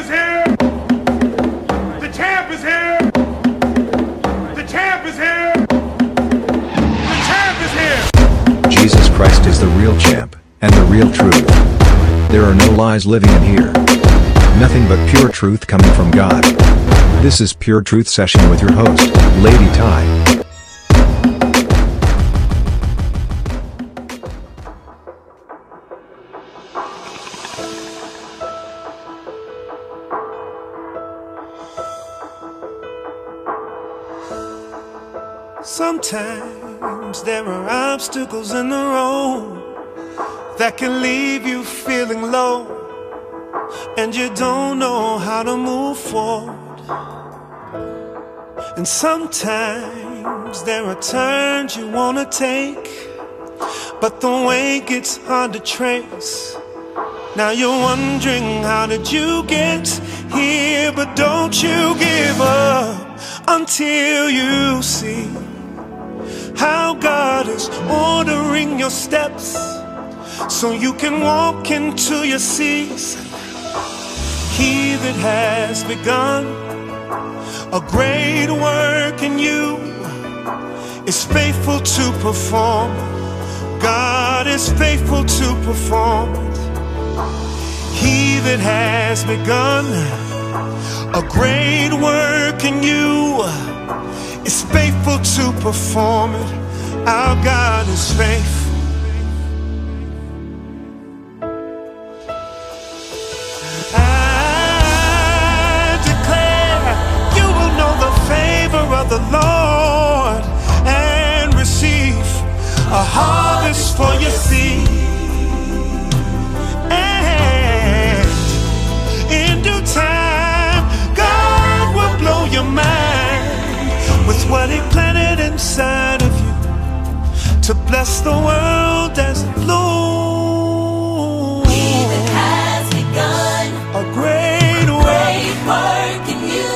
is here. The champ is here. The champ is here. The champ is here. Jesus Christ is the real champ, and the real truth. There are no lies living in here. Nothing but pure truth coming from God. This is Pure Truth Session with your host, Lady Ty. Sometimes there are obstacles in the road that can leave you feeling low, and you don't know how to move forward. And sometimes there are turns you wanna take, but the way gets hard to trace. Now you're wondering how did you get here, but don't you give up until you see how God is ordering your steps so you can walk into your season. He that has begun a great work in you is faithful to perform. God is faithful to perform. He that has begun a great work in you is faithful to perform it. Our God is faithful. Bless the world as it. He that has begun A great work great work in you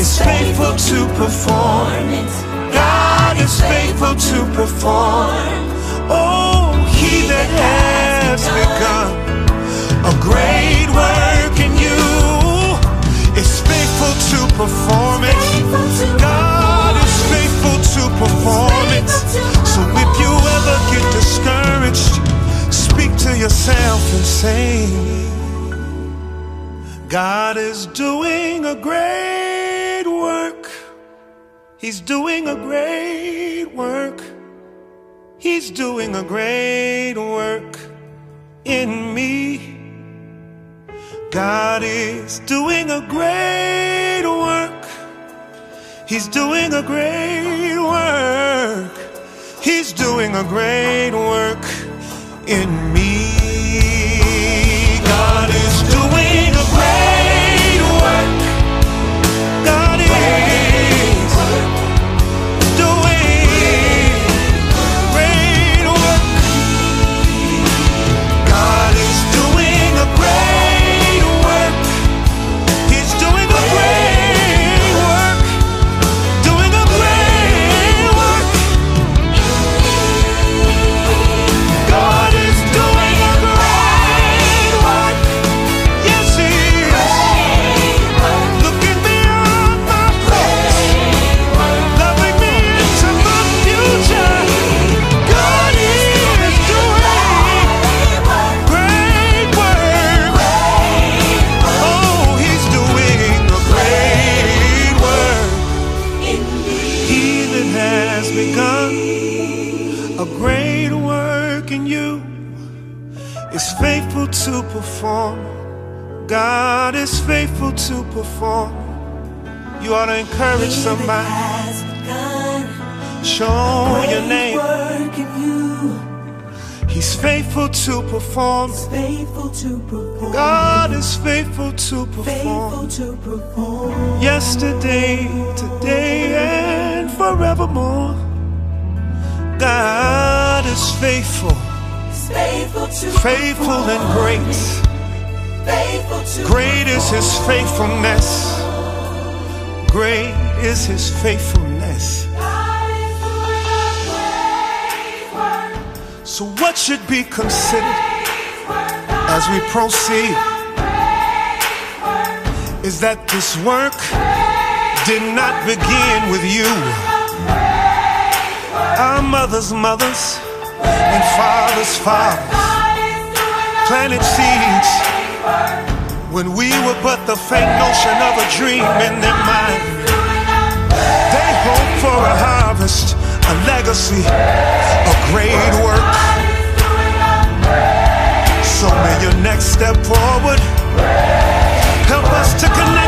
is faithful to perform. it. God is faithful to perform. Oh, he that has begun a great work in you is faithful to perform to yourself and say, God is doing a great work. He's doing a great work. He's doing a great work in me. God is doing a great work. He's doing a great work. He's doing a great work in me. God is doing a great to encourage somebody. has begun Show your name. work in you He's faithful to perform. faithful to perform God is faithful to faithful perform. to perform Yesterday, today, and forevermore. God is faithful, faithful to faithful and great. faithful to Great is his faithfulness. Great is his faithfulness. So, what should be considered as we proceed is that this work did not begin with you. Our mothers' mothers and fathers' fathers planted seeds when we were but the faint notion of a dream in their mind. For a harvest, a legacy, a great work. So may your next step forward help us to connect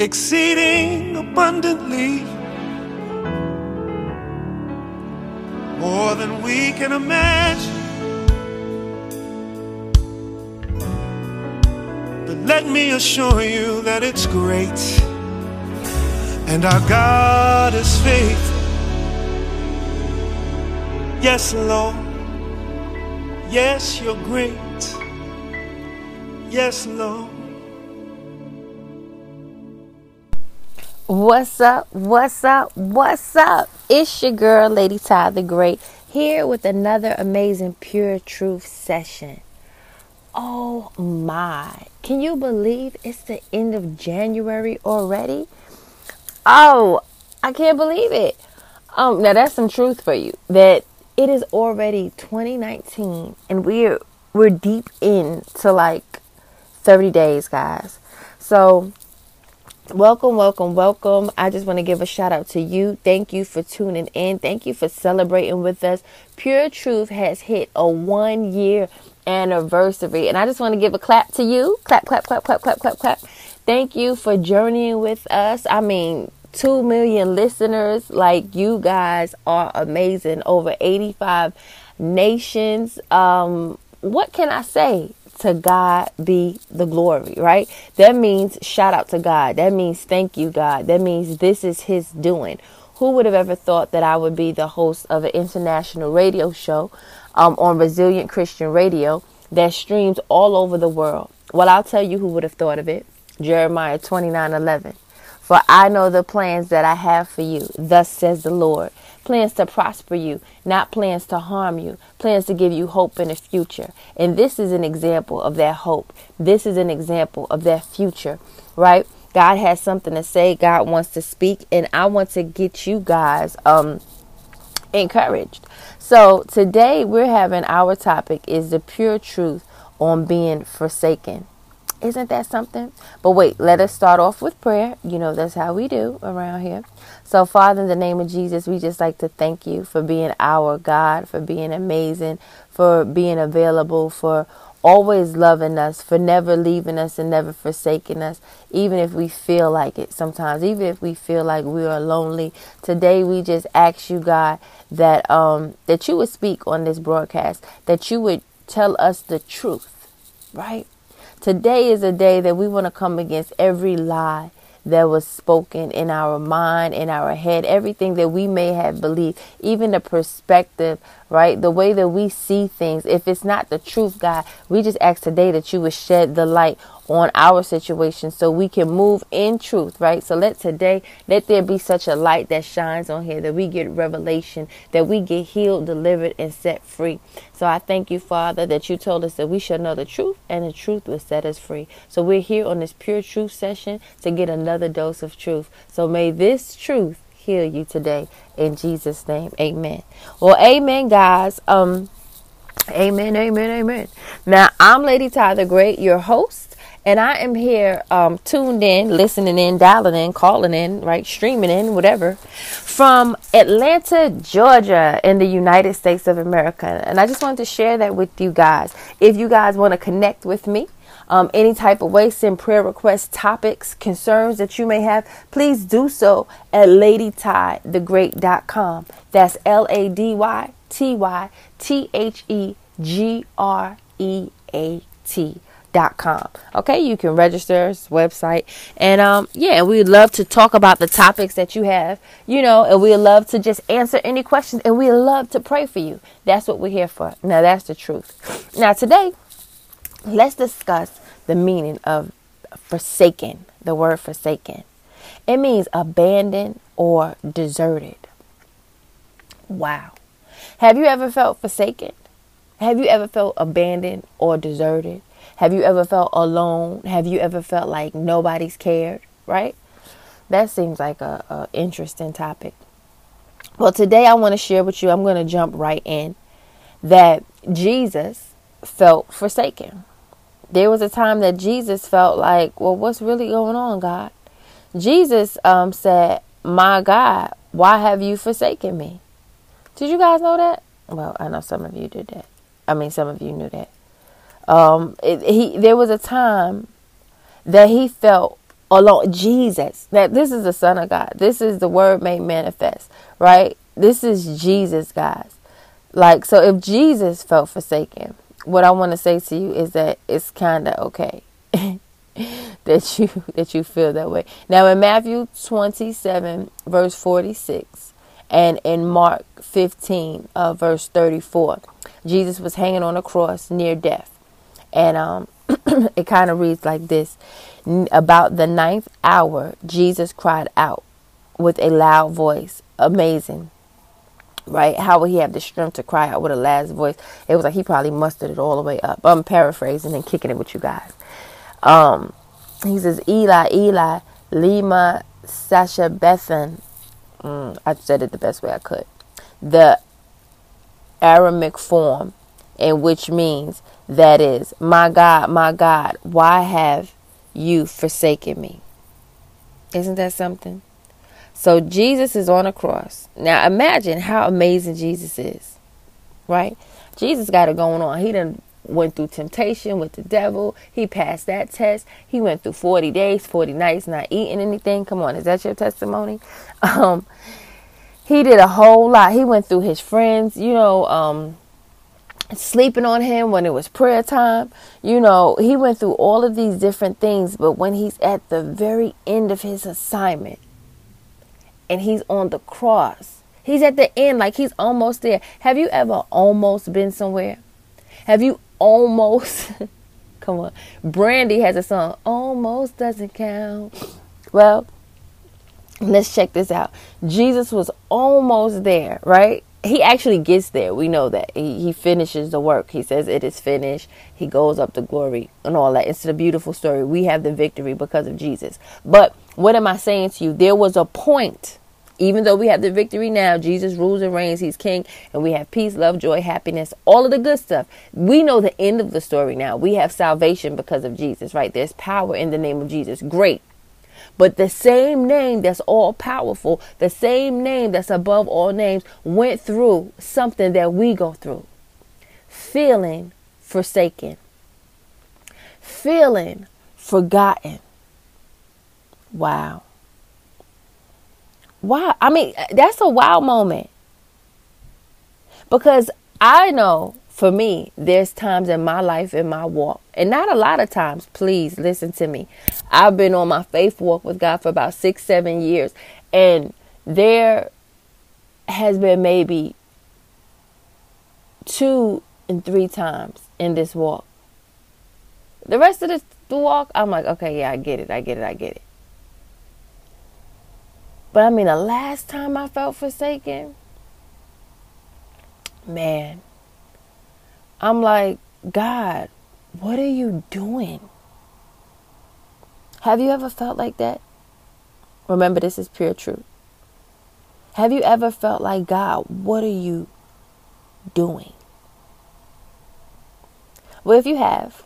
exceeding abundantly more than we can imagine. But let me assure you that it's great, and our God is faithful. Yes, Lord. Yes, you're great. Yes, Lord. What's up? What's up? What's up? It's your girl, Lady Ty the Great, here with another amazing Pure Truth session. Oh my. Can you believe it's the end of January already? Oh, I can't believe it. Um, now that's some truth for you. That it is already 2019 and we're we're deep into like 30 days, guys. So Welcome, welcome, welcome. I just want to give a shout out to you. Thank you for tuning in. Thank you for celebrating with us. Pure Truth has hit a one year anniversary. And I just want to give a clap to you. Clap, clap, clap, clap, clap, clap, clap. Thank you for journeying with us. I mean, 2 million listeners. Like, you guys are amazing. Over 85 nations. Um, what can I say? To God be the glory, right? That means shout out to God. That means thank you, God. That means this is His doing. Who would have ever thought that I would be the host of an international radio show um, on Resilient Christian Radio that streams all over the world? Well, I'll tell you who would have thought of it. Jeremiah 29 11. For I know the plans that I have for you, thus says the Lord plans to prosper you, not plans to harm you, plans to give you hope in the future. And this is an example of that hope. This is an example of that future, right? God has something to say. God wants to speak, and I want to get you guys um encouraged. So today we're having our topic is the pure truth on being forsaken. Isn't that something? But wait, let us start off with prayer. You know, that's how we do around here. So, Father, in the name of Jesus, we just like to thank you for being our God, for being amazing, for being available, for always loving us, for never leaving us and never forsaking us, even if we feel like it sometimes, even if we feel like we are lonely. Today we just ask you, God, that um that you would speak on this broadcast, that you would tell us the truth, right? Today is a day that we want to come against every lie that was spoken in our mind, in our head, everything that we may have believed, even the perspective, right? The way that we see things. If it's not the truth, God, we just ask today that you would shed the light on our situation so we can move in truth, right? So let today, let there be such a light that shines on here that we get revelation, that we get healed, delivered, and set free. So I thank you, Father, that you told us that we shall know the truth and the truth will set us free. So we're here on this pure truth session to get another dose of truth. So may this truth heal you today in Jesus' name. Amen. Well, amen, guys. Um, Amen, amen, amen. Now, I'm Lady Ty the Great, your host, and I am here um, tuned in, listening in, dialing in, calling in, right, streaming in, whatever, from Atlanta, Georgia, in the United States of America. And I just wanted to share that with you guys. If you guys want to connect with me, um, any type of way, send prayer requests, topics, concerns that you may have, please do so at ladytythegreat.com. That's L A D Y T Y T H E G R E A T com. Okay, you can register website and um yeah, we'd love to talk about the topics that you have, you know, and we'd love to just answer any questions and we'd love to pray for you. That's what we're here for. Now that's the truth. Now today, let's discuss the meaning of forsaken, the word forsaken. It means abandoned or deserted. Wow. Have you ever felt forsaken? Have you ever felt abandoned or deserted? Have you ever felt alone? Have you ever felt like nobody's cared? Right? That seems like a, a interesting topic. Well, today I want to share with you. I'm going to jump right in that Jesus felt forsaken. There was a time that Jesus felt like, well, what's really going on, God? Jesus um, said, My God, why have you forsaken me? Did you guys know that? Well, I know some of you did that. I mean, some of you knew that. Um, it, he there was a time that he felt alone. Jesus, that this is the Son of God. This is the Word made manifest, right? This is Jesus, guys. Like, so if Jesus felt forsaken, what I want to say to you is that it's kind of okay that you that you feel that way. Now, in Matthew twenty-seven, verse forty-six and in Mark 15, uh, verse 34. Jesus was hanging on a cross near death. And um, it kind of reads like this About the ninth hour, Jesus cried out with a loud voice. Amazing. Right? How would he have the strength to cry out with a loud voice? It was like he probably mustered it all the way up. I'm paraphrasing and kicking it with you guys. Um, he says, Eli, Eli, Lima, Sasha Bethan. Mm, I said it the best way I could. The Aramaic form, in which means that is, my God, my God, why have you forsaken me? Isn't that something? So Jesus is on a cross. Now imagine how amazing Jesus is. Right? Jesus got it going on. He done went through temptation with the devil. He passed that test. He went through 40 days, 40 nights not eating anything. Come on, is that your testimony? Um he did a whole lot. He went through his friends, you know, um sleeping on him when it was prayer time. You know, he went through all of these different things, but when he's at the very end of his assignment and he's on the cross, he's at the end, like he's almost there. Have you ever almost been somewhere? Have you almost, come on, Brandy has a song, almost doesn't count. Well, let's check this out. Jesus was almost there, right? He actually gets there. We know that he, he finishes the work. He says it is finished. He goes up to glory and all that. It's a beautiful story. We have the victory because of Jesus. But what am I saying to you? There was a point, even though we have the victory now, Jesus rules and reigns. He's king, and we have peace, love, joy, happiness, all of the good stuff. We know the end of the story now. We have salvation because of Jesus, right? There's power in the name of Jesus. Great. But the same name that's all powerful, the same name that's above all names, went through something that we go through feeling forsaken, feeling forgotten. Wow. Wow. I mean, that's a wow moment. Because I know for me, there's times in my life, in my walk, and not a lot of times, please listen to me. I've been on my faith walk with God for about six, seven years, and there has been maybe two and three times in this walk. The rest of the, walk, I'm like, okay, yeah, I get it, I get it, I get it. But I mean, the last time I felt forsaken, man, I'm like, God, what are you doing? Have you ever felt like that? Remember, this is pure truth. Have you ever felt like, God, what are you doing? Well, if you have,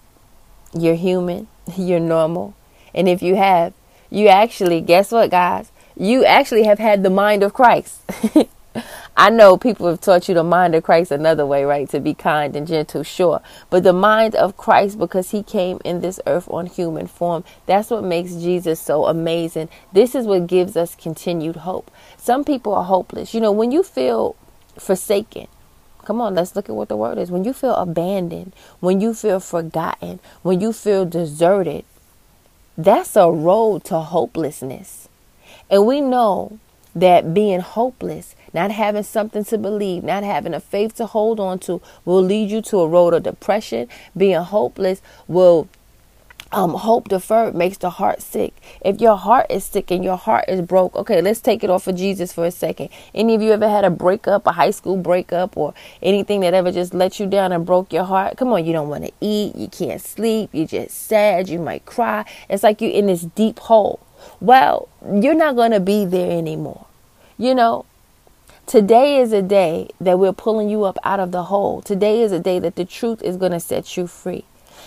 you're human, you're normal. And if you have, you actually, guess what, guys? You actually have had the mind of Christ. I know people have taught you the mind of Christ another way, right? To be kind and gentle, sure. But the mind of Christ, because he came in this earth on human form, that's what makes Jesus so amazing. This is what gives us continued hope. Some people are hopeless. You know, when you feel forsaken, Come on, let's look at what the word is. When you feel abandoned, when you feel forgotten, when you feel deserted, that's a road to hopelessness. And we know that being hopeless, not having something to believe, not having a faith to hold on to, will lead you to a road of depression. Being hopeless will um, hope deferred makes the heart sick. If your heart is sick and your heart is broke, okay, let's take it off of Jesus for a second. Any of you ever had a breakup, a high school breakup, or anything that ever just let you down and broke your heart? Come on, you don't want to eat, you can't sleep, you're just sad, you might cry. It's like you're in this deep hole. Well, you're not going to be there anymore. You know, Today is a day that we're pulling you up out of the hole. Today is a day that the truth is going to set you free.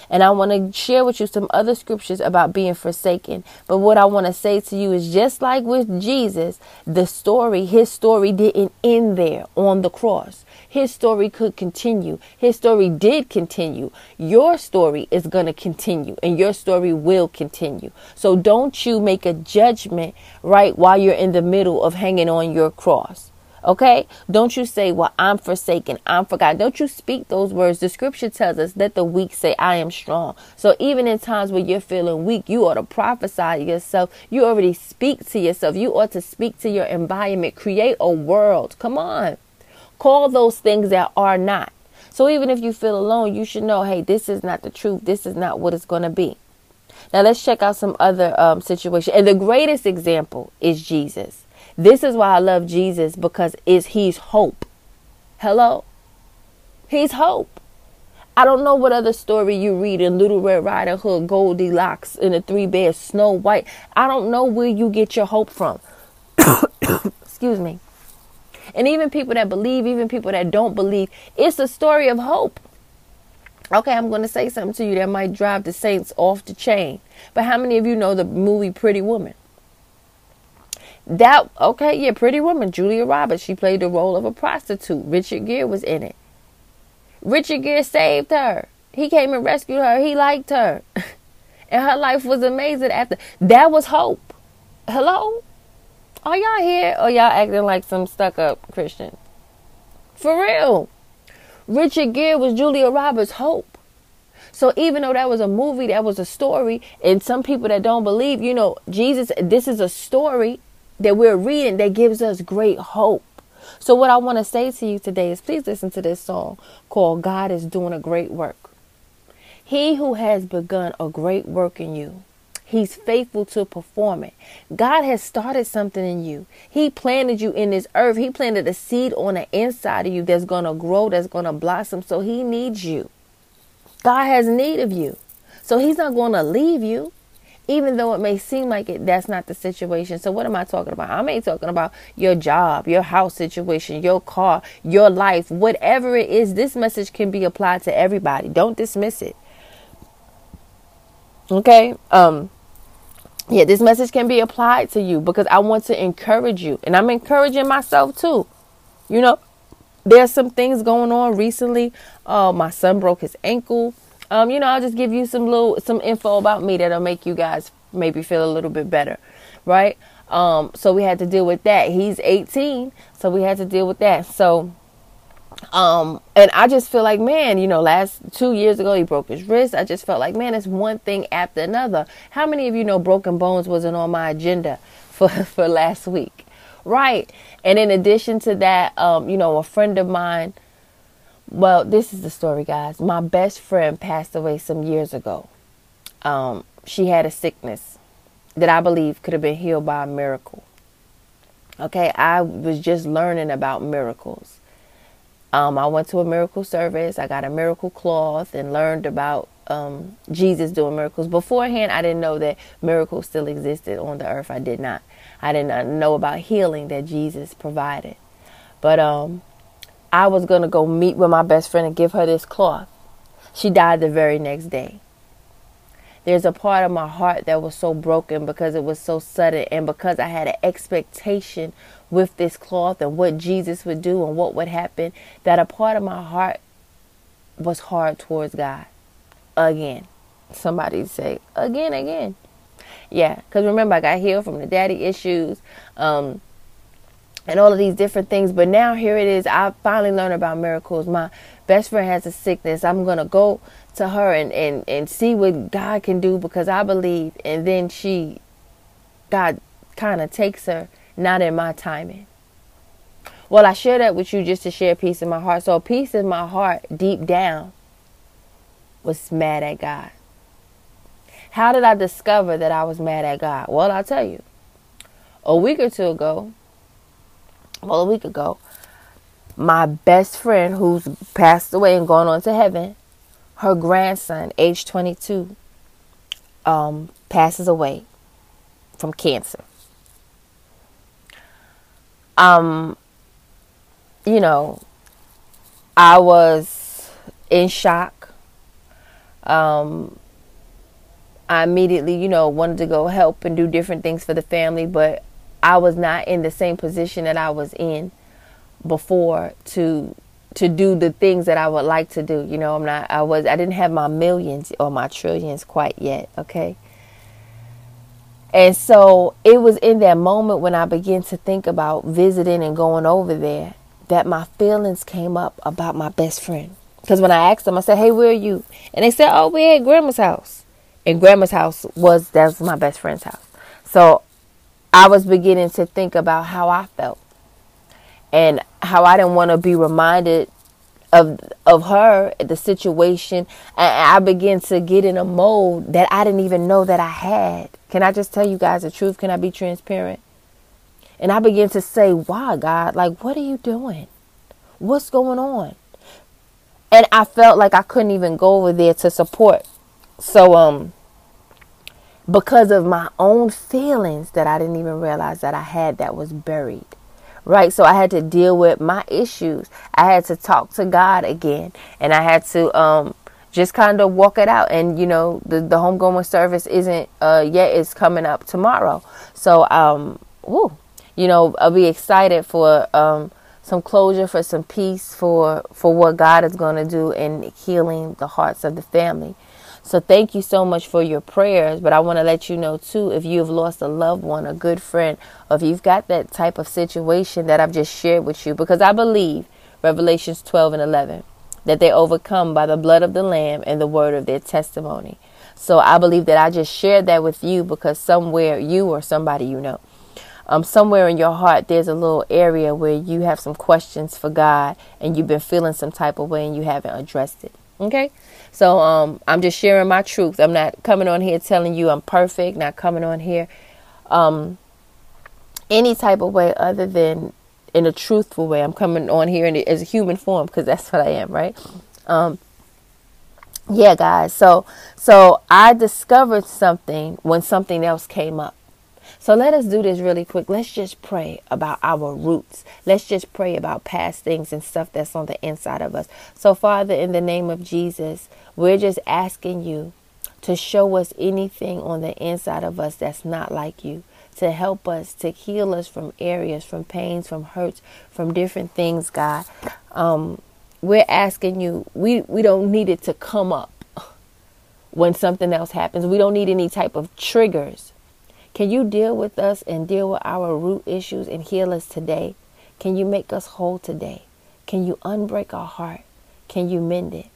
And I want to share with you some other scriptures about being forsaken. But what I want to say to you is just like with Jesus, the story, his story didn't end there on the cross. His story could continue. His story did continue. Your story is going to continue and your story will continue. So don't you make a judgment right while you're in the middle of hanging on your cross. Okay? Don't you say, Well, I'm forsaken, I'm forgotten. Don't you speak those words. The scripture tells us that the weak say, I am strong. So even in times where you're feeling weak, you ought to prophesy yourself. You already speak to yourself. You ought to speak to your environment. Create a world. Come on. Call those things that are not. So even if you feel alone, you should know, hey, this is not the truth. This is not what it's going to be. Now let's check out some other um, situations. And the greatest example is Jesus. This is why I love Jesus because is he's hope. Hello? He's hope. I don't know what other story you read in Little Red Riding Hood, Goldilocks, in the Three Bears, Snow White. I don't know where you get your hope from. Excuse me. And even people that believe, even people that don't believe, it's a story of hope. Okay, I'm going to say something to you that might drive the saints off the chain. But how many of you know the movie Pretty Woman? That okay, yeah, Pretty Woman, Julia Roberts. She played the role of a prostitute. Richard Gere was in it. Richard Gere saved her. He came and rescued her. He liked her, and her life was amazing. After that was hope. Hello, are y'all here or y'all acting like some stuck up Christian? For real, Richard Gere was Julia Roberts' hope. So even though that was a movie, that was a story, and some people that don't believe, you know, Jesus, this is a story that we're reading that gives us great hope. So, what I want to say to you today is please listen to this song called God is Doing a Great Work. He who has begun a great work in you, He's faithful to perform it. God has started something in you. He planted you in this earth. He planted a seed on the inside of you that's going to grow, that's going to blossom. So He needs you. God has need of you. So He's not going to leave you even though it may seem like it that's not the situation. So what am i talking about? I'm ain't talking about your job your house situation your car your life whatever it is this message can be applied to everybody. Don't dismiss it. Okay? Um yeah this message can be applied to you because i want to encourage you. And i'm encouraging myself too. You know there's some things going on recently. Uh my son broke his ankle um, you know, I'll just give you some little some info about me that'll make you guys maybe feel a little bit better, right? Um, so we had to deal with that. He's 18, so we had to deal with that. So, um, and I just feel like, man, you know, last two years ago he broke his wrist. I just felt like, man, it's one thing after another. How many of you know broken bones wasn't on my agenda for for last week, right? And in addition to that, um, you know, a friend of mine well, this is the story, guys. My best friend passed away some years ago. Um, she had a sickness that I believe could have been healed by a miracle. Okay, I was just learning about miracles. Um, I went to a miracle service. I got a miracle cloth and learned about um, Jesus doing miracles. Beforehand, I didn't know that miracles still existed on the earth. I did not. I did not know about healing that Jesus provided. But um, I was going to go meet with my best friend and give her this cloth. She died the very next day. There's a part of my heart that was so broken because it was so sudden and because I had an expectation with this cloth and what Jesus would do and what would happen that a part of my heart was hard towards God. Again. Somebody say, again, again. Yeah, because remember, I got healed from the daddy issues. Um, and all of these different things. But now here it is. I finally learned about miracles. My best friend has a sickness. I'm gonna go to her and, and, and see what God can do because I believe and then she God kinda takes her not in my timing. Well, I share that with you just to share peace in my heart. So peace in my heart deep down was mad at God. How did I discover that I was mad at God? Well, I'll tell you. A week or two ago, well, a week ago, my best friend who's passed away and gone on to heaven, her grandson, age 22, um, passes away from cancer. Um, you know, I was in shock. Um, I immediately, you know, wanted to go help and do different things for the family, but I was not in the same position that I was in before to to do the things that I would like to do. You know, I'm not I was I didn't have my millions or my trillions quite yet, okay? And so it was in that moment when I began to think about visiting and going over there that my feelings came up about my best friend. Because when I asked them, I said, Hey, where are you? And they said, Oh, we're at grandma's house. And grandma's house was that was my best friend's house. So I was beginning to think about how I felt and how I didn't want to be reminded of of her, the situation, and I began to get in a mode that I didn't even know that I had. Can I just tell you guys the truth? Can I be transparent? And I began to say, "Why, God? Like, what are you doing? What's going on?" And I felt like I couldn't even go over there to support. So, um, because of my own feelings that I didn't even realize that I had that was buried. Right? So I had to deal with my issues. I had to talk to God again and I had to um just kind of walk it out and you know the the homegoing service isn't uh yet it's coming up tomorrow. So um woo, you know, I'll be excited for um some closure for some peace for for what God is going to do in healing the hearts of the family. So thank you so much for your prayers. But I want to let you know too, if you have lost a loved one, a good friend, or if you've got that type of situation that I've just shared with you, because I believe Revelations 12 and 11 that they overcome by the blood of the Lamb and the word of their testimony. So I believe that I just shared that with you because somewhere you or somebody you know, um, somewhere in your heart, there's a little area where you have some questions for God and you've been feeling some type of way and you haven't addressed it. Okay? So um, I'm just sharing my truth. I'm not coming on here telling you I'm perfect, not coming on here um, any type of way other than in a truthful way. I'm coming on here in, as a human form because that's what I am, right? Um, yeah, guys. So so I discovered something when something else came up. So let us do this really quick. Let's just pray about our roots. Let's just pray about past things and stuff that's on the inside of us. So, Father, in the name of Jesus, we're just asking you to show us anything on the inside of us that's not like you to help us to heal us from areas from pains from hurts from different things god um, we're asking you we we don't need it to come up when something else happens we don't need any type of triggers can you deal with us and deal with our root issues and heal us today? Can you make us whole today? Can you unbreak our heart? Can you mend it?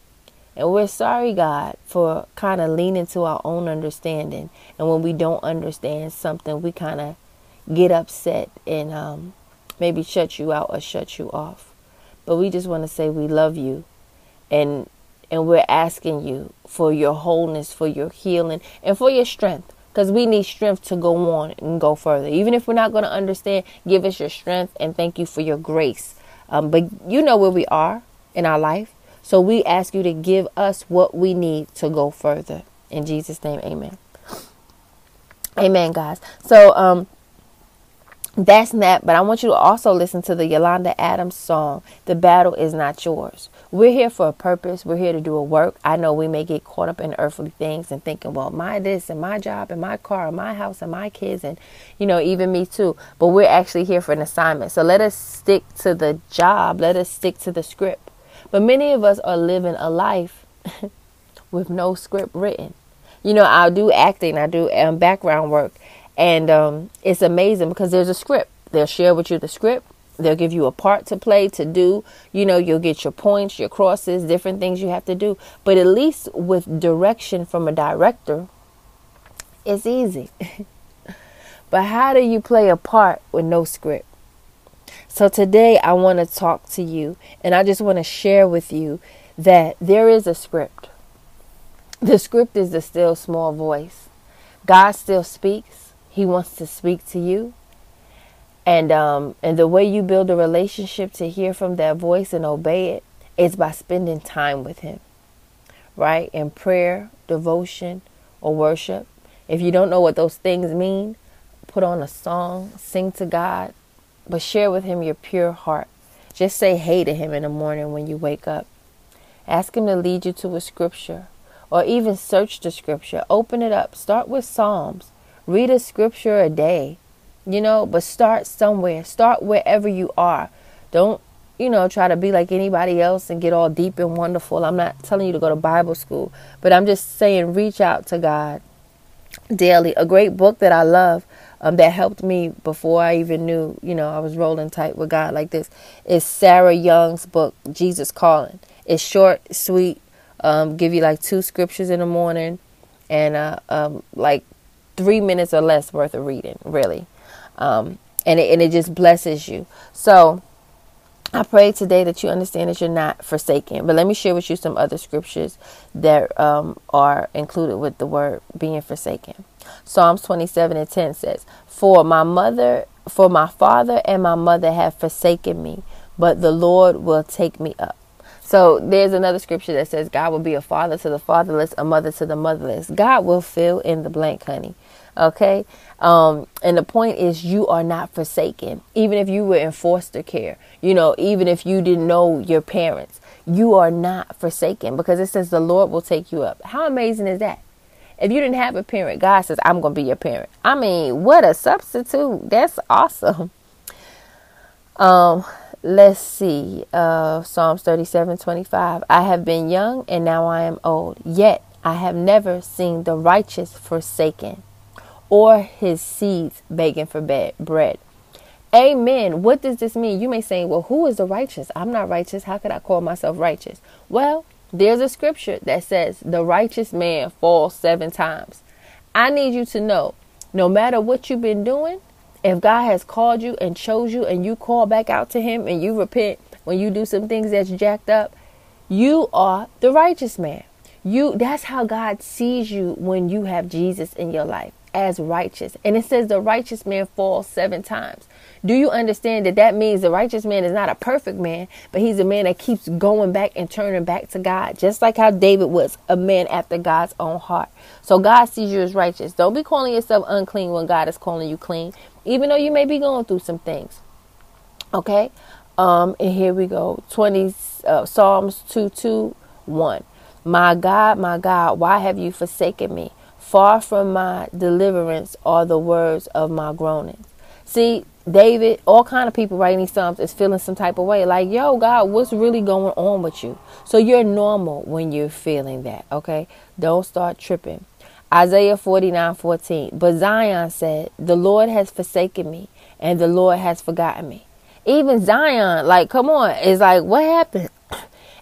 And we're sorry, God, for kind of leaning to our own understanding. And when we don't understand something, we kind of get upset and um, maybe shut you out or shut you off. But we just want to say we love you. And and we're asking you for your wholeness, for your healing, and for your strength because we need strength to go on and go further. Even if we're not going to understand, give us your strength and thank you for your grace. Um, but you know where we are in our life. So we ask you to give us what we need to go further. In Jesus' name, amen. Amen, guys. So, um, that's that. But I want you to also listen to the Yolanda Adams song, The Battle Is Not Yours, We're here for a purpose. We're here to do a work. I know we may get caught up in earthly things and thinking, well, my this and my job and my car and my house and my kids and, you know, even me too. But we're actually here for an assignment. So let us stick to the job. Let us stick to the script. But many of us are living a life with no script written. You know, I do acting, I do um, background work, and um, it's amazing because there's a script. They'll share with you the script They'll give you a part to play, to do. You know, you'll get your points, your crosses, different things you have to do. But at least with direction from a director, it's easy. but how do you play a part with no script? So today I want to talk to you and I just want to share with you that there is a script. The script is the still small voice. God still speaks. He wants to speak to you and um and the way you build a relationship to hear from that voice and obey it is by spending time with him right? In prayer devotion or worship. If you don't know what those things mean put on a song sing to god but share with him your pure heart. Just say hey to him in the morning when you wake up. Ask him to lead you to a scripture or even search the scripture. Open it up. Start with psalms. Read a scripture a day you know, but start somewhere. Start wherever you are. Don't, you know, try to be like anybody else and get all deep and wonderful. I'm not telling you to go to Bible school, but I'm just saying reach out to God daily. A great book that I love um, that helped me before I even knew, you know, I was rolling tight with God like this is Sarah Young's book, Jesus Calling. It's short, sweet, um, give you like two scriptures in the morning and uh, um, like three minutes or less worth of reading, really um, and it, and it just blesses you. So I pray today that you understand that you're not forsaken. But let me share with you some other scriptures that um, are included with the word being forsaken. Psalms 27 and 10 says, "For my mother, for my father and my mother have forsaken me, but the Lord will take me up." So there's another scripture that says God will be a father to the fatherless, a mother to the motherless. God will fill in the blank, honey. Okay? Um, and the point is, you are not forsaken. Even if you were in foster care, you know, even if you didn't know your parents, you are not forsaken because it says the Lord will take you up. How amazing is that? If you didn't have a parent, God says, I'm going to be your parent. I mean, what a substitute. That's awesome. Um, let's see. Uh, Psalms 37 25. I have been young and now I am old, yet I have never seen the righteous forsaken or his seeds begging for bread. Amen. What does this mean? You may say, well, who is the righteous? I'm not righteous. How could I call myself righteous? Well, there's a scripture that says the righteous man falls seven times. I need you to know no matter what you've been doing, if God has called you and chose you and you call back out to him and you repent when you do some things that's jacked up, you are the righteous man. You that's how God sees you when you have Jesus in your life as righteous. And it says the righteous man falls seven times. Do you understand that that means the righteous man is not a perfect man, but he's a man that keeps going back and turning back to God, just like how David was a man after God's own heart. So God sees you as righteous. Don't be calling yourself unclean when God is calling you clean, even though you may be going through some things. Okay? Um, and here we go 20 uh, Psalms 2 2 1. My God, my God, why have you forsaken me? Far from my deliverance are the words of my groanings. See, David, all kind of people writing these psalms is feeling some type of way. Like, yo, God, what's really going on with you? So you're normal when you're feeling that, okay? Don't start tripping. Isaiah 49 14. But Zion said, The Lord has forsaken me, and the Lord has forgotten me. Even Zion, like, come on, is like, what happened?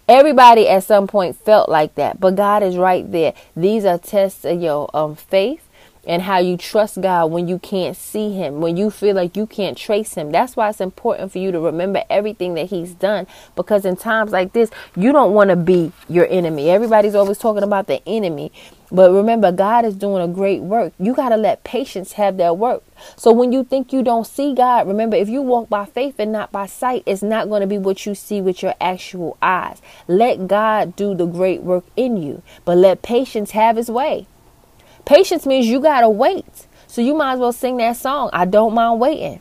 Everybody at some point felt like that, but God is right there. These are tests of your um, faith and how you trust God when you can't see Him, when you feel like you can't trace Him. That's why it's important for you to remember everything that He's done because in times like this, you don't want to be your enemy. Everybody's always talking about the enemy, but remember, God is doing a great work. You got to let patience have their work. So when you think you don't see God, remember, if you walk by faith and not by sight, it's not going to be what you see with your actual eyes. Let God do the great work in you, but let patience have his way. Patience means you got to wait. So you might as well sing that song, I don't mind waiting.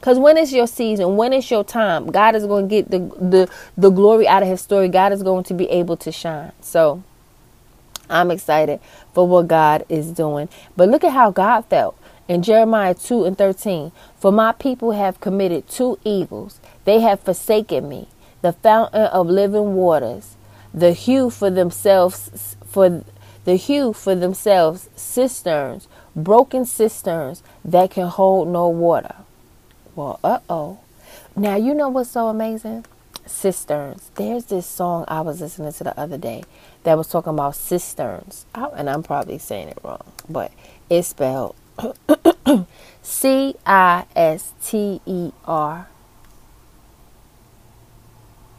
Because when it's your season, when it's your time, God is going to get the, the, the glory out of his story. God is going to be able to shine. So I'm excited for what God is doing. But look at how God felt in Jeremiah 2 and 13. For my people have committed two evils. They have forsaken me, the fountain of living waters, the hew for themselves for the hew for themselves cisterns, broken cisterns that can hold no water. Well, uh oh. Now, you know what's so amazing? Cisterns. There's this song I was listening to the other day that was talking about cisterns. and I'm probably saying it wrong, but it's spelled C I S T E R.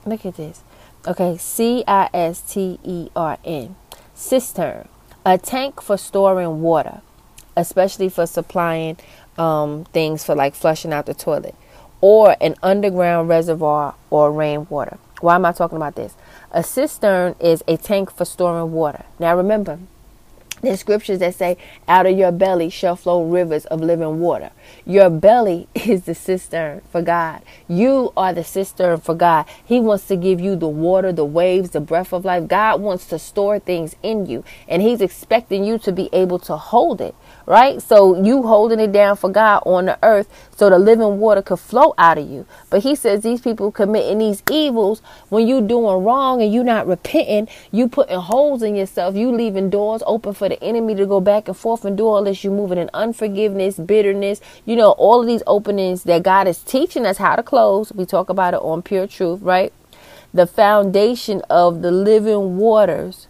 Look at this. Okay, C I S T E R N. Cistern. A tank for storing water, especially for supplying um, things for like flushing out the toilet, or an underground reservoir or rainwater. Why am I talking about this? A cistern is a tank for storing water. Now remember, there's scriptures that say, out of your belly shall flow rivers of living water. Your belly is the cistern for God. You are the cistern for God. He wants to give you the water, the waves, the breath of life. God wants to store things in you, and He's expecting you to be able to hold it right? So you holding it down for God on the earth so the living water could flow out of you. But he says these people committing these evils when you doing wrong and you not repenting, you putting holes in yourself, you leaving doors open for the enemy to go back and forth and do all this. You moving in unforgiveness, bitterness, you know, all of these openings that God is teaching us how to close. We talk about it on pure truth, right? The foundation of the living waters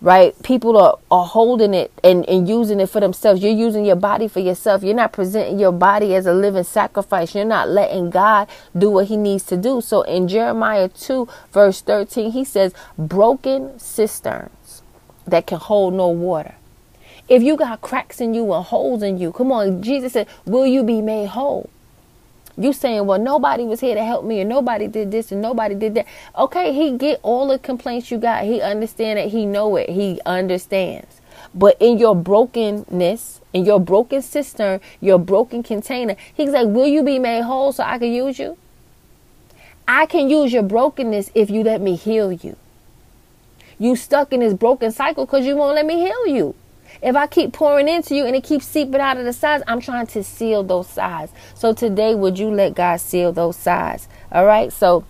right? People are, are holding it and, and using it for themselves. You're using your body for yourself. You're not presenting your body as a living sacrifice. You're not letting God do what he needs to do. So in Jeremiah 2, verse 13, he says, broken cisterns that can hold no water. If you got cracks in you and holes in you, come on, Jesus said, Will you be made whole? You saying, well, nobody was here to help me, and nobody did this, and nobody did that. Okay, he get all the complaints you got. He understand it. He know it. He understands. But in your brokenness, in your broken cistern, your broken container, he's like, will you be made whole so I can use you? I can use your brokenness if you let me heal you. You stuck in this broken cycle because you won't let me heal you. If I keep pouring into you and it keeps seeping out of the sides, I'm trying to seal those sides. So today, would you let God seal those sides? All right. So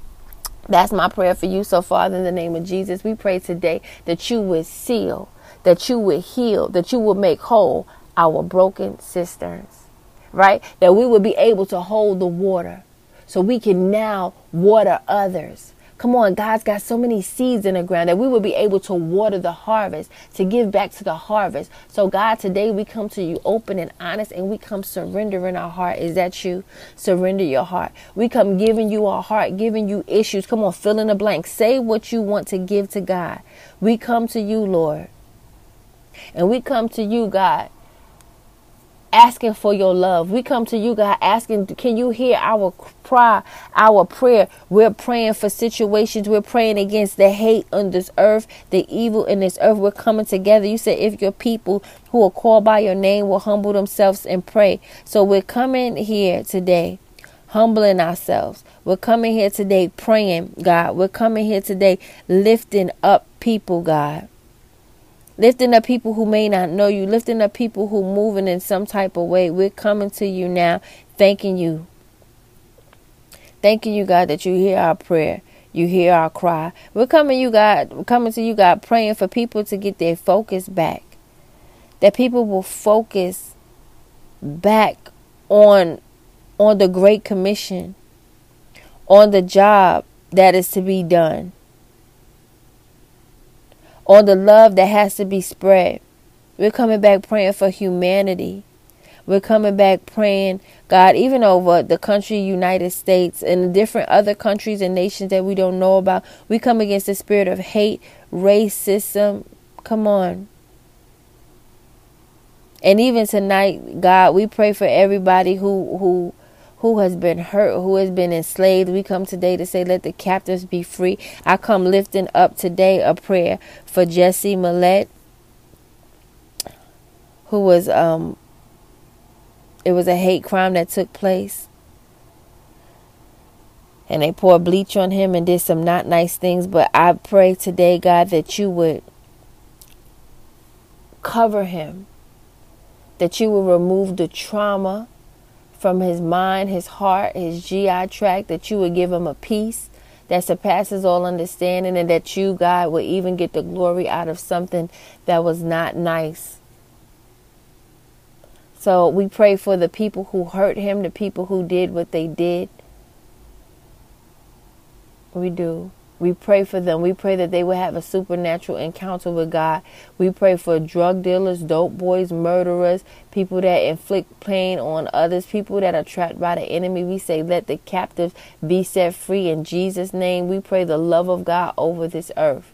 that's my prayer for you. So, Father, in the name of Jesus, we pray today that you would seal, that you would heal, that you would make whole our broken cisterns, right? That we would be able to hold the water so we can now water others Come on, God's got so many seeds in the ground that we will be able to water the harvest, to give back to the harvest. So, God, today we come to you open and honest and we come surrendering our heart. Is that you? Surrender your heart. We come giving you our heart, giving you issues. Come on, fill in the blank. Say what you want to give to God. We come to you, Lord. And we come to you, God, asking for your love. We come to you, God, asking, can you hear our cry, our prayer? We're praying for situations. We're praying against the hate on this earth, the evil in this earth. We're coming together. You said, if your people who are called by your name will humble themselves and pray. So we're coming here today humbling ourselves. We're coming here today praying, God. We're coming here today lifting up people, God lifting up people who may not know you, lifting up people who moving in some type of way. We're coming to you now, thanking you. Thanking you, God, that you hear our prayer. You hear our cry. We're coming you God, coming to you, God, praying for people to get their focus back. That people will focus back on on the great commission, on the job that is to be done on the love that has to be spread. We're coming back praying for humanity. We're coming back praying, God, even over the country, United States, and different other countries and nations that we don't know about. We come against the spirit of hate, racism. Come on. And even tonight, God, we pray for everybody who who who has been hurt, who has been enslaved. We come today to say, let the captives be free. I come lifting up today a prayer for Jesse Millette, who was, um, it was a hate crime that took place. and they poured bleach on him and did some not nice things. But I pray today, God, that you would cover him, that you would remove the trauma from his mind, his heart, his GI tract, that you would give him a peace that surpasses all understanding, and that you, God, would even get the glory out of something that was not nice. So we pray for the people who hurt him, the people who did what they did. We do. We pray for them. We pray that they will have a supernatural encounter with God. We pray for drug dealers, dope boys, murderers, people that inflict pain on others, people that are trapped by the enemy. We say, let the captives be set free in Jesus' name. We pray the love of God over this earth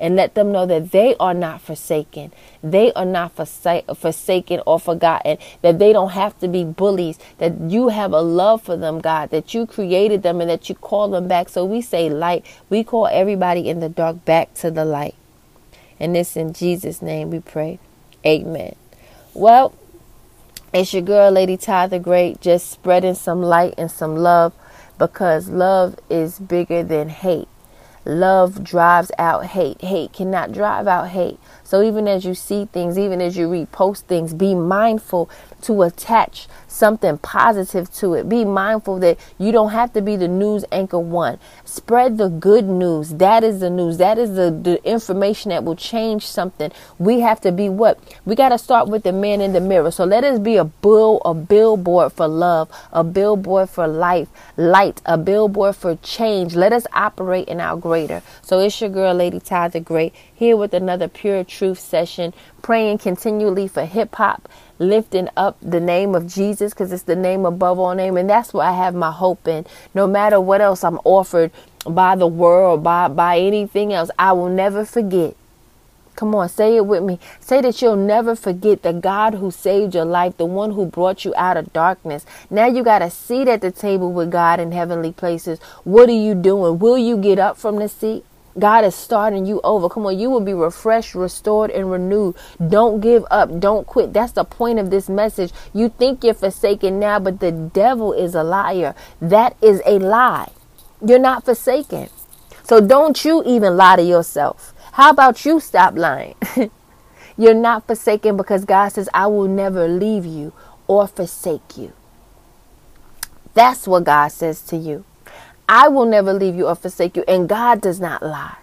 and let them know that they are not forsaken. They are not forsaken or forgotten. That they don't have to be bullies. That you have a love for them, God. That you created them and that you call them back. So we say light. We call everybody in the dark back to the light. And this in Jesus' name we pray. Amen. Well, it's your girl, Lady Ty the Great, just spreading some light and some love because love is bigger than hate. Love drives out hate. Hate cannot drive out hate. So even as you see things, even as you repost things, be mindful to attach something positive to it. Be mindful that you don't have to be the news anchor one. Spread the good news. That is the news. That is the, the information that will change something. We have to be what? We got to start with the man in the mirror. So let us be a bill, a billboard for love, a billboard for life, light, a billboard for change. Let us operate in our greater. So it's your girl, Lady Ty the Great, here with another pure truth session, praying continually for hip hop lifting up the name of Jesus because it's the name above all name. And that's what I have my hope in. No matter what else I'm offered by the world, by, by anything else, I will never forget. Come on, say it with me. Say that you'll never forget the God who saved your life, the one who brought you out of darkness. Now you got a seat at the table with God in heavenly places. What are you doing? Will you get up from the seat? God is starting you over. Come on, you will be refreshed, restored, and renewed. Don't give up. Don't quit. That's the point of this message. You think you're forsaken now, but the devil is a liar. That is a lie. You're not forsaken. So don't you even lie to yourself. How about you stop lying? you're not forsaken because God says, I will never leave you or forsake you. That's what God says to you. I will never leave you or forsake you. And God does not lie.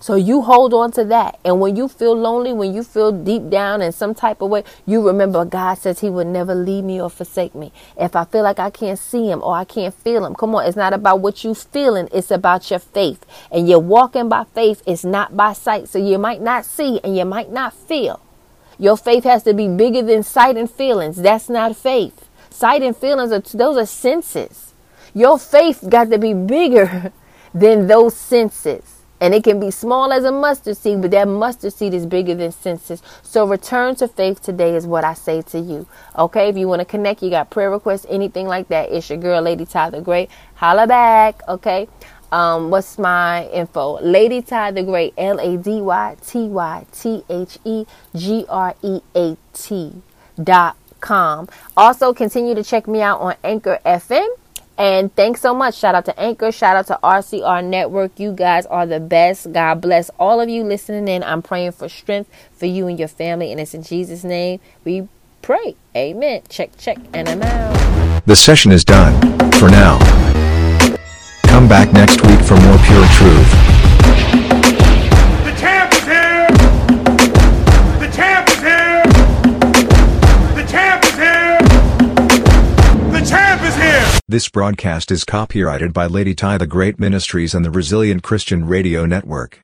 So you hold on to that. And when you feel lonely, when you feel deep down in some type of way, you remember God says He would never leave me or forsake me. If I feel like I can't see Him or I can't feel Him, come on, it's not about what you're feeling, it's about your faith. And you're walking by faith, it's not by sight. So you might not see and you might not feel. Your faith has to be bigger than sight and feelings. That's not faith. Sight and feelings are those are senses. Your faith got to be bigger than those senses. And it can be small as a mustard seed, but that mustard seed is bigger than senses. So return to faith today is what I say to you. Okay, if you want to connect, you got prayer requests, anything like that, it's your girl, Lady Ty the Great. Holla back, okay? Um, what's my info? Lady Ty the Great, L A D Y T Y T H E G R E A T dot com. Also, continue to check me out on Anchor FM. And thanks so much. Shout out to Anchor. Shout out to RCR Network. You guys are the best. God bless all of you listening in. I'm praying for strength for you and your family. And it's in Jesus' name we pray. Amen. Check, check. And I'm out. The session is done. For now. Come back next week for more pure truth. This broadcast is copyrighted by Lady Ty the Great Ministries and the Resilient Christian Radio Network.